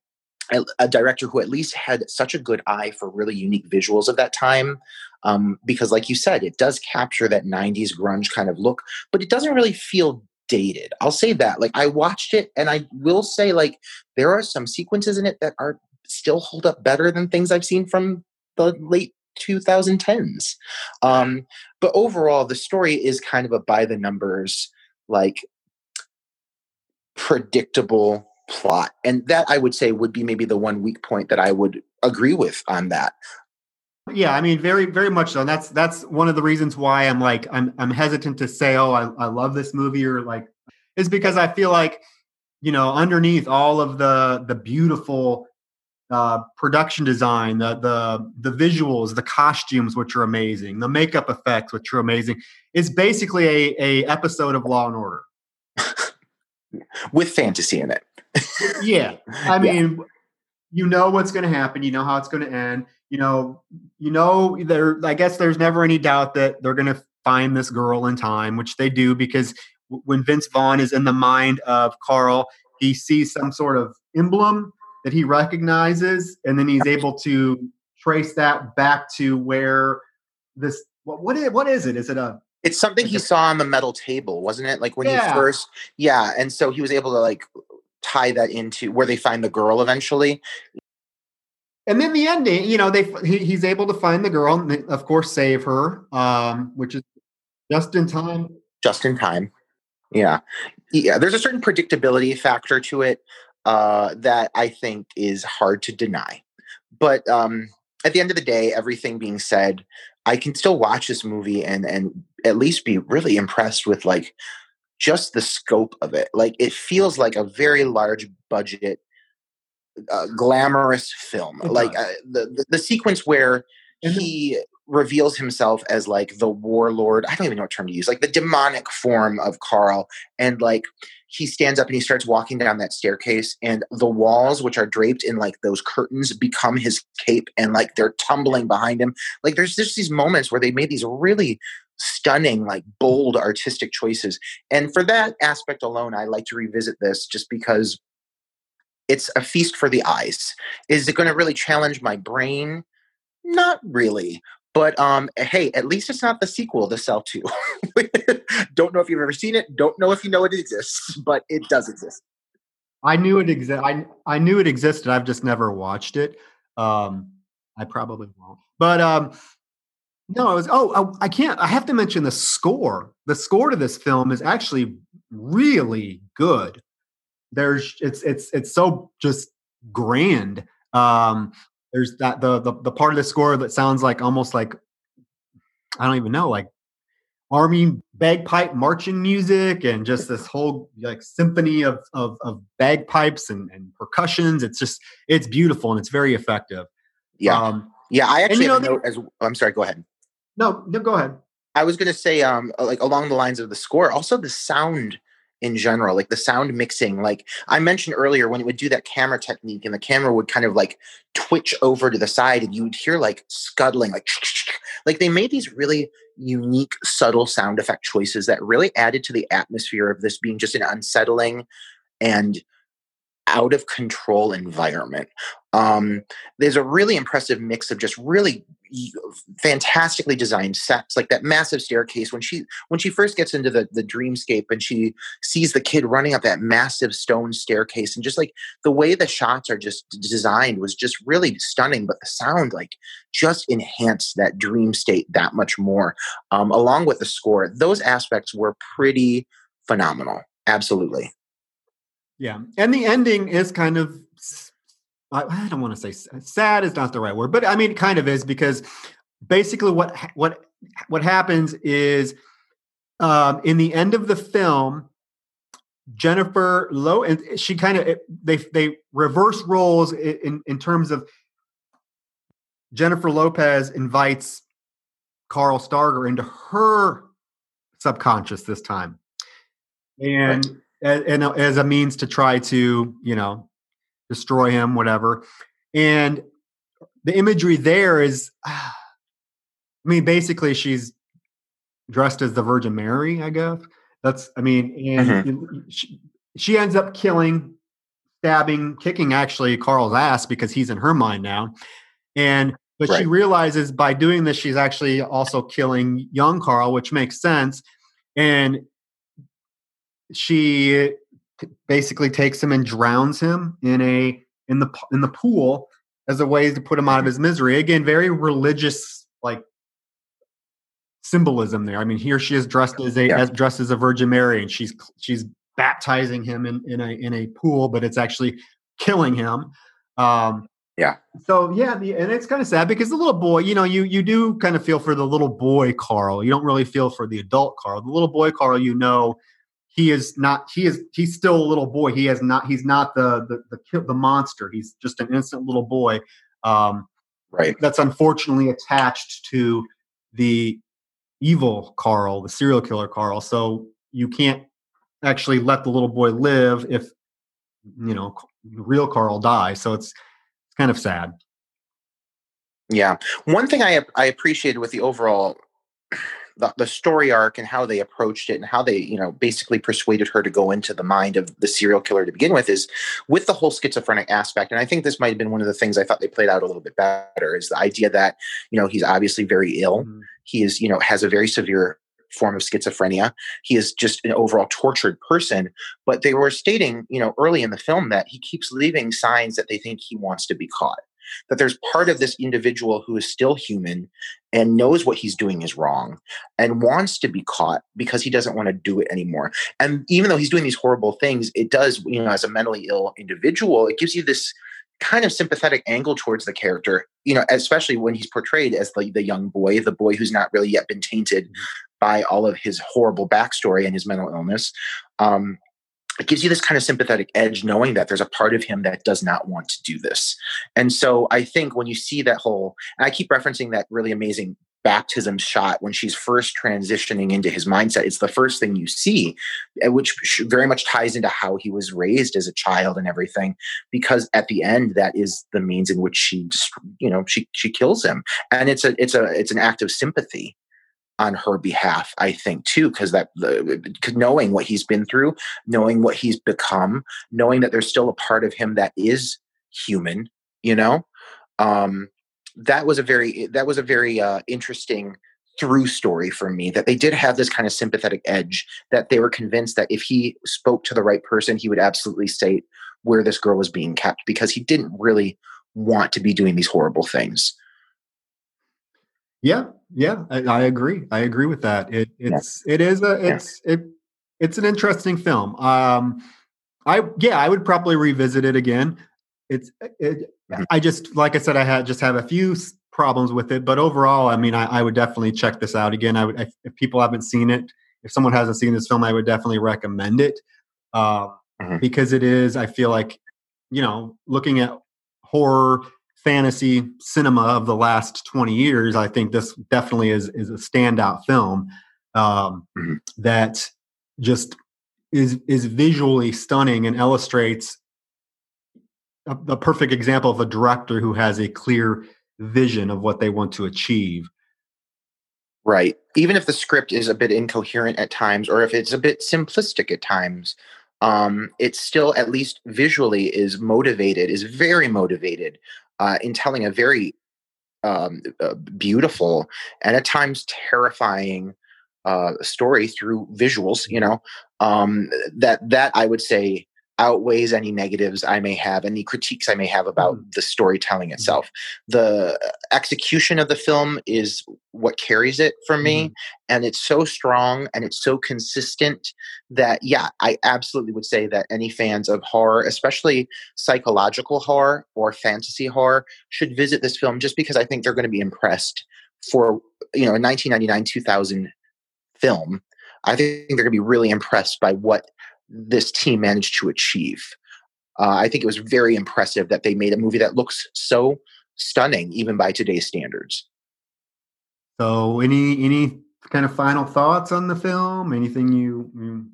a, a director who at least had such a good eye for really unique visuals of that time, um, because like you said it does capture that 90s grunge kind of look but it doesn't really feel dated i'll say that like i watched it and i will say like there are some sequences in it that are still hold up better than things i've seen from the late 2010s um, but overall the story is kind of a by the numbers like predictable plot. And that i would say would be maybe the one weak point that i would agree with on that. Yeah, I mean, very, very much so. And that's that's one of the reasons why I'm like I'm I'm hesitant to say, oh, I, I love this movie or like is because I feel like, you know, underneath all of the the beautiful uh, production design, the the the visuals, the costumes, which are amazing, the makeup effects, which are amazing, It's basically a a episode of Law and Order with fantasy in it. yeah, I mean, yeah. you know what's going to happen, you know how it's going to end you know, you know, there. I guess there's never any doubt that they're going to find this girl in time, which they do because when Vince Vaughn is in the mind of Carl, he sees some sort of emblem that he recognizes, and then he's able to trace that back to where this. What what is, what is it? Is it a it's something he saw on the metal table, wasn't it? Like when yeah. he first, yeah. And so he was able to like tie that into where they find the girl eventually and then the ending, you know, they he, he's able to find the girl, and they, of course, save her, um, which is just in time. Just in time. Yeah, yeah. There's a certain predictability factor to it uh, that I think is hard to deny. But um, at the end of the day, everything being said, I can still watch this movie and and at least be really impressed with like just the scope of it. Like it feels like a very large budget, uh, glamorous film. It like uh, the, the, the sequence where he reveals himself as like the warlord. I don't even know what term to use. Like the demonic form of Carl, and like he stands up and he starts walking down that staircase and the walls which are draped in like those curtains become his cape and like they're tumbling behind him like there's just these moments where they made these really stunning like bold artistic choices and for that aspect alone i like to revisit this just because it's a feast for the eyes is it going to really challenge my brain not really but um, hey, at least it's not the sequel to Cell 2. don't know if you've ever seen it. Don't know if you know it exists, but it does exist. I knew it exist. I I knew it existed. I've just never watched it. Um, I probably won't. But um, no, I was. Oh, I, I can't. I have to mention the score. The score to this film is actually really good. There's it's it's it's so just grand. Um, there's that the, the the part of the score that sounds like almost like I don't even know, like army bagpipe marching music and just this whole like symphony of of, of bagpipes and, and percussions. It's just it's beautiful and it's very effective. Yeah, um, yeah. I actually and, you know, as I'm sorry. Go ahead. No, no, go ahead. I was going to say, um, like along the lines of the score, also the sound in general, like the sound mixing. Like I mentioned earlier, when it would do that camera technique and the camera would kind of like twitch over to the side and you would hear like scuttling, like, like they made these really unique, subtle sound effect choices that really added to the atmosphere of this being just an unsettling and out of control environment. Um, there's a really impressive mix of just really fantastically designed sets, like that massive staircase when she when she first gets into the the dreamscape and she sees the kid running up that massive stone staircase, and just like the way the shots are just designed was just really stunning. But the sound, like, just enhanced that dream state that much more, um, along with the score. Those aspects were pretty phenomenal. Absolutely. Yeah, and the ending is kind of I don't want to say sad is not the right word, but I mean it kind of is because basically what what what happens is um, in the end of the film, Jennifer Low and she kind of they they reverse roles in in terms of Jennifer Lopez invites Carl Stargher into her subconscious this time, and. Right and as a means to try to you know destroy him whatever and the imagery there is i mean basically she's dressed as the virgin mary i guess that's i mean and mm-hmm. she, she ends up killing stabbing kicking actually carl's ass because he's in her mind now and but right. she realizes by doing this she's actually also killing young carl which makes sense and she basically takes him and drowns him in a in the in the pool as a way to put him out of mm-hmm. his misery. Again, very religious like symbolism there. I mean, here she is dressed as a yeah. as dressed as a Virgin Mary, and she's she's baptizing him in in a in a pool, but it's actually killing him. Um, yeah. So yeah, the, and it's kind of sad because the little boy, you know, you you do kind of feel for the little boy Carl. You don't really feel for the adult Carl. The little boy Carl, you know, he is not he is he's still a little boy. He has not he's not the the the, the monster. He's just an innocent little boy um, right. that's unfortunately attached to the evil carl the serial killer carl. So you can't actually let the little boy live if you know real carl dies. So it's it's kind of sad. Yeah. One thing i i appreciated with the overall the, the story arc and how they approached it and how they you know basically persuaded her to go into the mind of the serial killer to begin with is with the whole schizophrenic aspect and i think this might have been one of the things i thought they played out a little bit better is the idea that you know he's obviously very ill mm-hmm. he is you know has a very severe form of schizophrenia. He is just an overall tortured person. But they were stating, you know, early in the film that he keeps leaving signs that they think he wants to be caught that there's part of this individual who is still human and knows what he's doing is wrong and wants to be caught because he doesn't want to do it anymore. And even though he's doing these horrible things, it does, you know, as a mentally ill individual, it gives you this kind of sympathetic angle towards the character, you know, especially when he's portrayed as the, the young boy, the boy who's not really yet been tainted mm-hmm. by all of his horrible backstory and his mental illness. Um, it gives you this kind of sympathetic edge knowing that there's a part of him that does not want to do this. And so I think when you see that whole, I keep referencing that really amazing baptism shot when she's first transitioning into his mindset. It's the first thing you see, eh, which very much ties into how he was raised as a child and everything. Because at the end, that is the means in which she, you know, she she kills him, and it's a it's a it's an act of sympathy on her behalf. I think too, because that cause knowing what he's been through, knowing what he's become, knowing that there's still a part of him that is human, you know. Um, that was a very that was a very uh, interesting through story for me that they did have this kind of sympathetic edge that they were convinced that if he spoke to the right person he would absolutely state where this girl was being kept because he didn't really want to be doing these horrible things yeah yeah i, I agree i agree with that it it's yeah. it is a it's yeah. it it's an interesting film um i yeah i would probably revisit it again it's it. I just like I said I had just have a few problems with it, but overall, I mean, I, I would definitely check this out again. I would if, if, people haven't seen it, if someone hasn't seen this film, I would definitely recommend it uh, mm-hmm. because it is. I feel like you know, looking at horror fantasy cinema of the last 20 years i think this definitely is is a standout film um, mm-hmm. that just is is visually stunning and illustrates a, a perfect example of a director who has a clear vision of what they want to achieve. Right. Even if the script is a bit incoherent at times, or if it's a bit simplistic at times, um, it still, at least visually, is motivated, is very motivated uh, in telling a very um, uh, beautiful and at times terrifying uh, story through visuals. You know, um, that that I would say outweighs any negatives I may have, any critiques I may have about mm. the storytelling mm-hmm. itself. The execution of the film is what carries it for me. Mm. And it's so strong and it's so consistent that, yeah, I absolutely would say that any fans of horror, especially psychological horror or fantasy horror, should visit this film just because I think they're going to be impressed for, you know, a 1999 2000 film. I think they're going to be really impressed by what this team managed to achieve. Uh, I think it was very impressive that they made a movie that looks so stunning, even by today's standards. So, any any kind of final thoughts on the film? Anything you? you...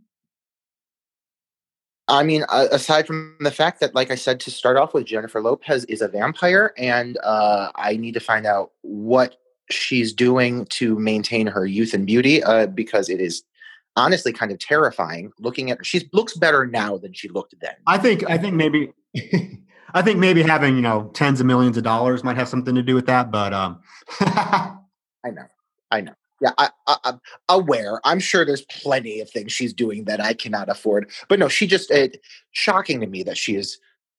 I mean, uh, aside from the fact that, like I said, to start off with, Jennifer Lopez is a vampire, and uh, I need to find out what she's doing to maintain her youth and beauty uh, because it is honestly kind of terrifying looking at her. She looks better now than she looked then. I think I think maybe I think maybe having, you know, tens of millions of dollars might have something to do with that, but um I know. I know. Yeah, I, am aware. I'm sure there's plenty of things she's doing that I cannot afford. But no, she just it shocking to me that she is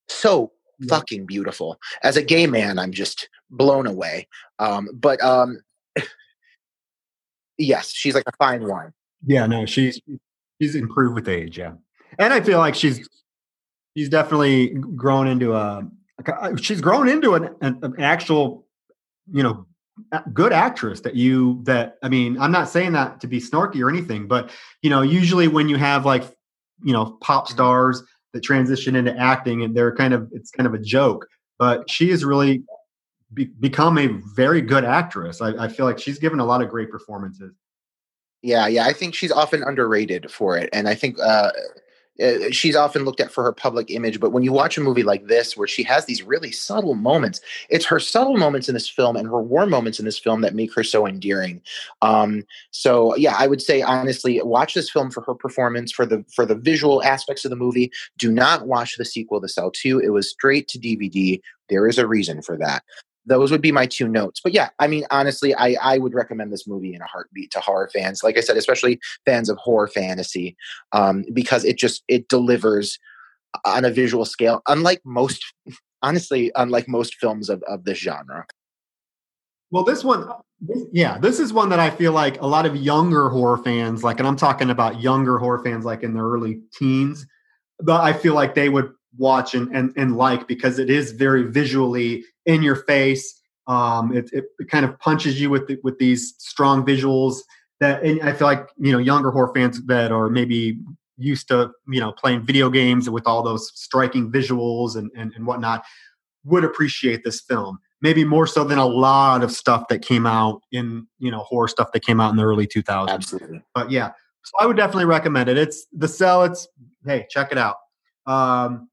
so yeah. fucking beautiful. As a gay man, I'm just blown away. Um, but um, yes, she's like a fine wine. Yeah, no, she's she's improved with age. Yeah, and I feel like she's she's definitely grown into a she's grown into an, an, actual you know good actress that you that i mean i'm not saying that to be snarky or anything but you know usually when you have like you know pop mm-hmm. stars that transition into acting and they're kind of it's kind of a joke but she has really be, become a very good actress I, I feel like she's given a lot of great performances yeah, yeah. I think she's often underrated for it, and I think uh, uh, she's often looked at for her public image. But when you watch a movie like this, where she has these really subtle moments, it's her subtle moments in this film and her warm moments in this film that make her so endearing. Um, so, yeah, I would say honestly, watch this film for her performance, for the for the visual aspects of the movie. Do not watch the sequel, The Cell Two. It was straight to DVD. There is a reason for that those would be my two notes. But yeah, I mean, honestly, I, I would recommend this movie in a heartbeat to horror fans. Like I said, especially fans of horror fantasy, um, because it just it delivers on a visual scale, unlike most, honestly, unlike most films of, of this genre. Well, this one, yeah, this is one that I feel like a lot of younger horror fans, like, and I'm talking about younger horror fans, like in the early teens, but I feel like they would watch and, and, and like because it is very visually in your face. Um, it, it, it kind of punches you with the, with these strong visuals that, and I feel like you know younger horror fans that are maybe used to you know playing video games with all those striking visuals and, and, and whatnot would appreciate this film maybe more so than a lot of stuff that came out in you know horror stuff that came out in the early 2000s Absolutely. but yeah so i would definitely recommend it it's the cell it's hey check it out um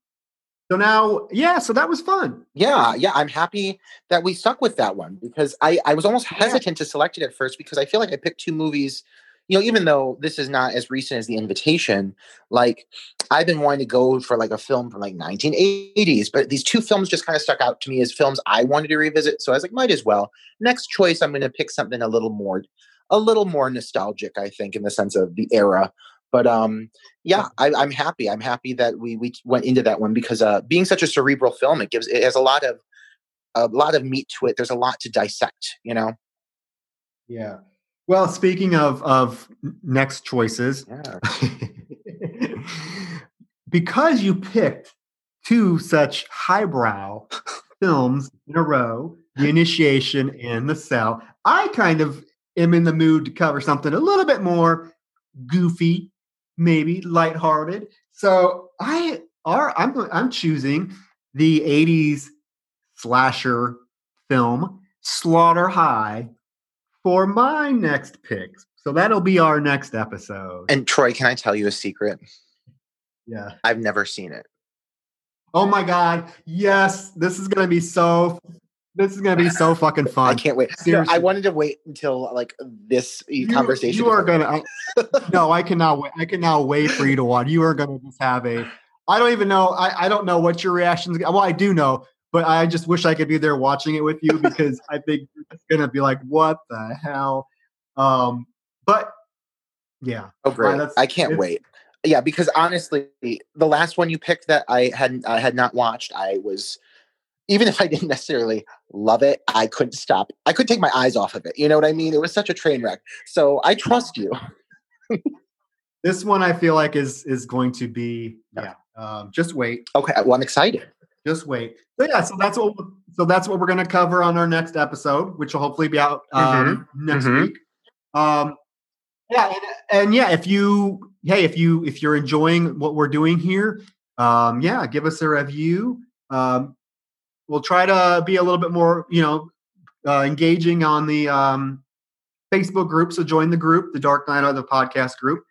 so now yeah so that was fun Yeah, yeah, I'm happy that we stuck with that one because I, I was almost Yeah. hesitant to select it at first because I feel like I picked two movies, you know, even though this is not as recent as The Invitation, like I've been wanting to go for like a film from like 1980s, but these two films just kind of stuck out to me as films I wanted to revisit. So I was like, might as well. Next choice, I'm going to pick something a little more, a little more nostalgic, I think, in the sense of the era. But um, yeah, I, I'm happy. I'm happy that we we went into that one because uh, being such a cerebral film, it gives it has a lot of a lot of meat to it. There's a lot to dissect. You know. yeah well speaking of of next choices Yeah. because you picked two such highbrow films in a row, The Initiation and The Cell, I kind of am in the mood to cover something a little bit more goofy, maybe lighthearted. So I are I'm I'm choosing the 80s slasher film Slaughter High for my next picks. So that'll be our next episode. And Troy, can I tell you a secret? yeah. I've never seen it. Oh my god. Yes, this is gonna be so this is gonna be so fucking fun. I can't wait. Seriously. I wanted to wait until like this You- conversation. You are gonna I, no, I cannot wait. I cannot wait for you to watch. You are gonna just have a I don't even know. I, I don't know what your reactions well, I do know, but I just wish I could be there watching it with you because I think it's gonna be like, what the hell? Um, but yeah. Oh, great! I can't wait. Yeah, because honestly, the last one you picked that I had I had not watched, I was even if I didn't necessarily love it, I couldn't stop. I couldn't take my eyes off of it. You know what I mean? It was such a train wreck. So I trust you. This one I feel like is is going to be yeah. Um, just wait. Okay, well, I'm excited. just wait. So yeah, so that's what so that's what we're going to cover on our next episode, which will hopefully be out um, next mhm. week. Um, yeah, and, and yeah, if you hey, if you if you're enjoying what we're doing here, um, yeah, give us a review. Um, we'll try to be a little bit more, you know, uh, engaging on the um, Facebook group. So join the group, the Dark Knight of the podcast group,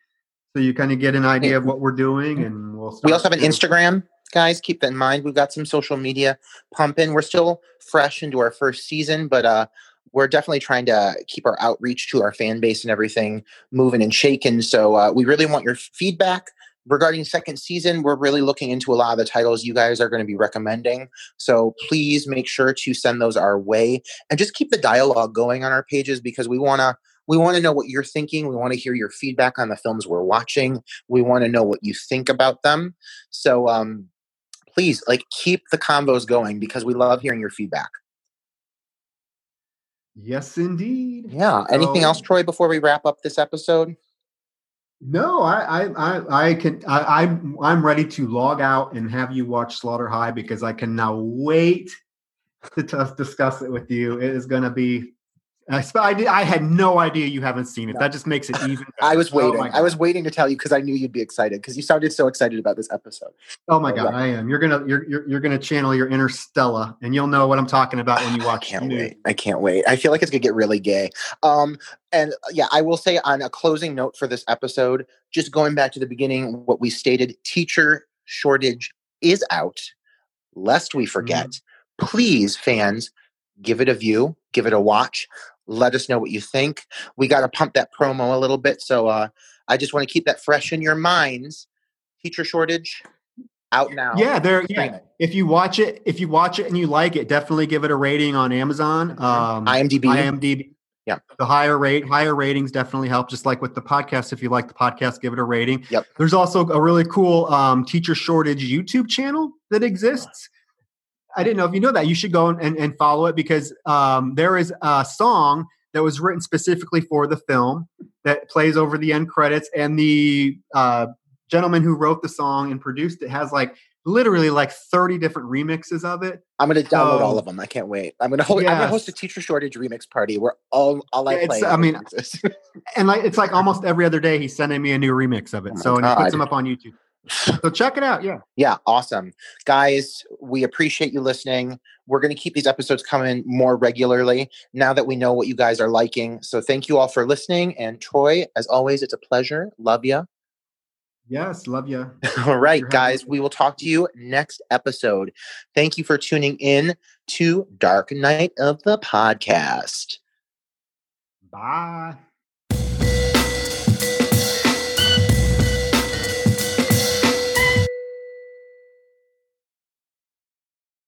so you kind of get an idea of what we're doing, and we'll. We also have an Instagram, guys. Keep that in mind. We've got some social media pumping. We're still fresh into our first season, but uh, we're definitely trying to keep our outreach to our fan base and everything moving and shaking. So uh, we really want your feedback regarding second season. We're really looking into a lot of the titles you guys are going to be recommending. So please make sure to send those our way and just keep the dialogue going on our pages because we want to. We want to know what you're thinking. We want to hear your feedback on the films we're watching. We want to know what you think about them. So um, please, like, keep the combos going because we love hearing your feedback. Yes, indeed. Yeah. Anything So- else, Troy, before we wrap up this episode? No, I, I, I, I can, I, I'm, I'm ready to log out and have you watch Slaughter High because I can now wait to t- discuss it with you. It is going to be. I, I, had no idea you haven't seen it. No. That just makes it even. I better. was Oh waiting. my I was waiting to tell you because I knew you'd be excited because you sounded so excited about this episode. Oh my Oh, god, yeah. I am. You're gonna, you're, you're, you're gonna channel your inner Stella, and you'll know what I'm talking about when you I watch. can't wait. I can't wait. I feel like it's gonna get really gay. Um, and uh, yeah, I will say on a closing note for this episode, just going back to the beginning, what we stated: teacher shortage is out. Lest we forget, please, fans, give it a view, give it a watch. Let us know what you think. We got to pump that promo a little bit, so uh, I just want to keep that fresh in your minds. Teacher shortage out now. Yeah, there. Yeah, if you watch it, if you watch it and you like it, definitely give it a rating on Amazon. Um, IMDb. IMDb. Yeah. The higher rate, higher ratings definitely help. Just like with the podcast, if you like the podcast, give it a rating. Yep. There's also a really cool um, teacher shortage YouTube channel that exists. I didn't know if you know that. You should go and, and follow it because um, there is a song that was written specifically for the film that plays over the end credits, and the uh, gentleman who wrote the song and produced it has like literally like 30 different remixes of it. I'm gonna download all of them. I can't wait. I'm gonna ho- I'm gonna host a teacher shortage remix party where all all I play. it's- are I mean. And like it's like almost every other day he's sending me a new remix of it. Oh so and he puts them up on YouTube. So check it out. Yeah. yeah, awesome, guys. We appreciate you listening. We're gonna keep these episodes coming more regularly now that we know what you guys are liking. So thank you all for listening. And Troy, as always, it's a pleasure. Love you. Yes. Love you. All right, guys, me. we will talk to you next episode. Thank you for tuning in to Dark Night of the Podcast. Bye.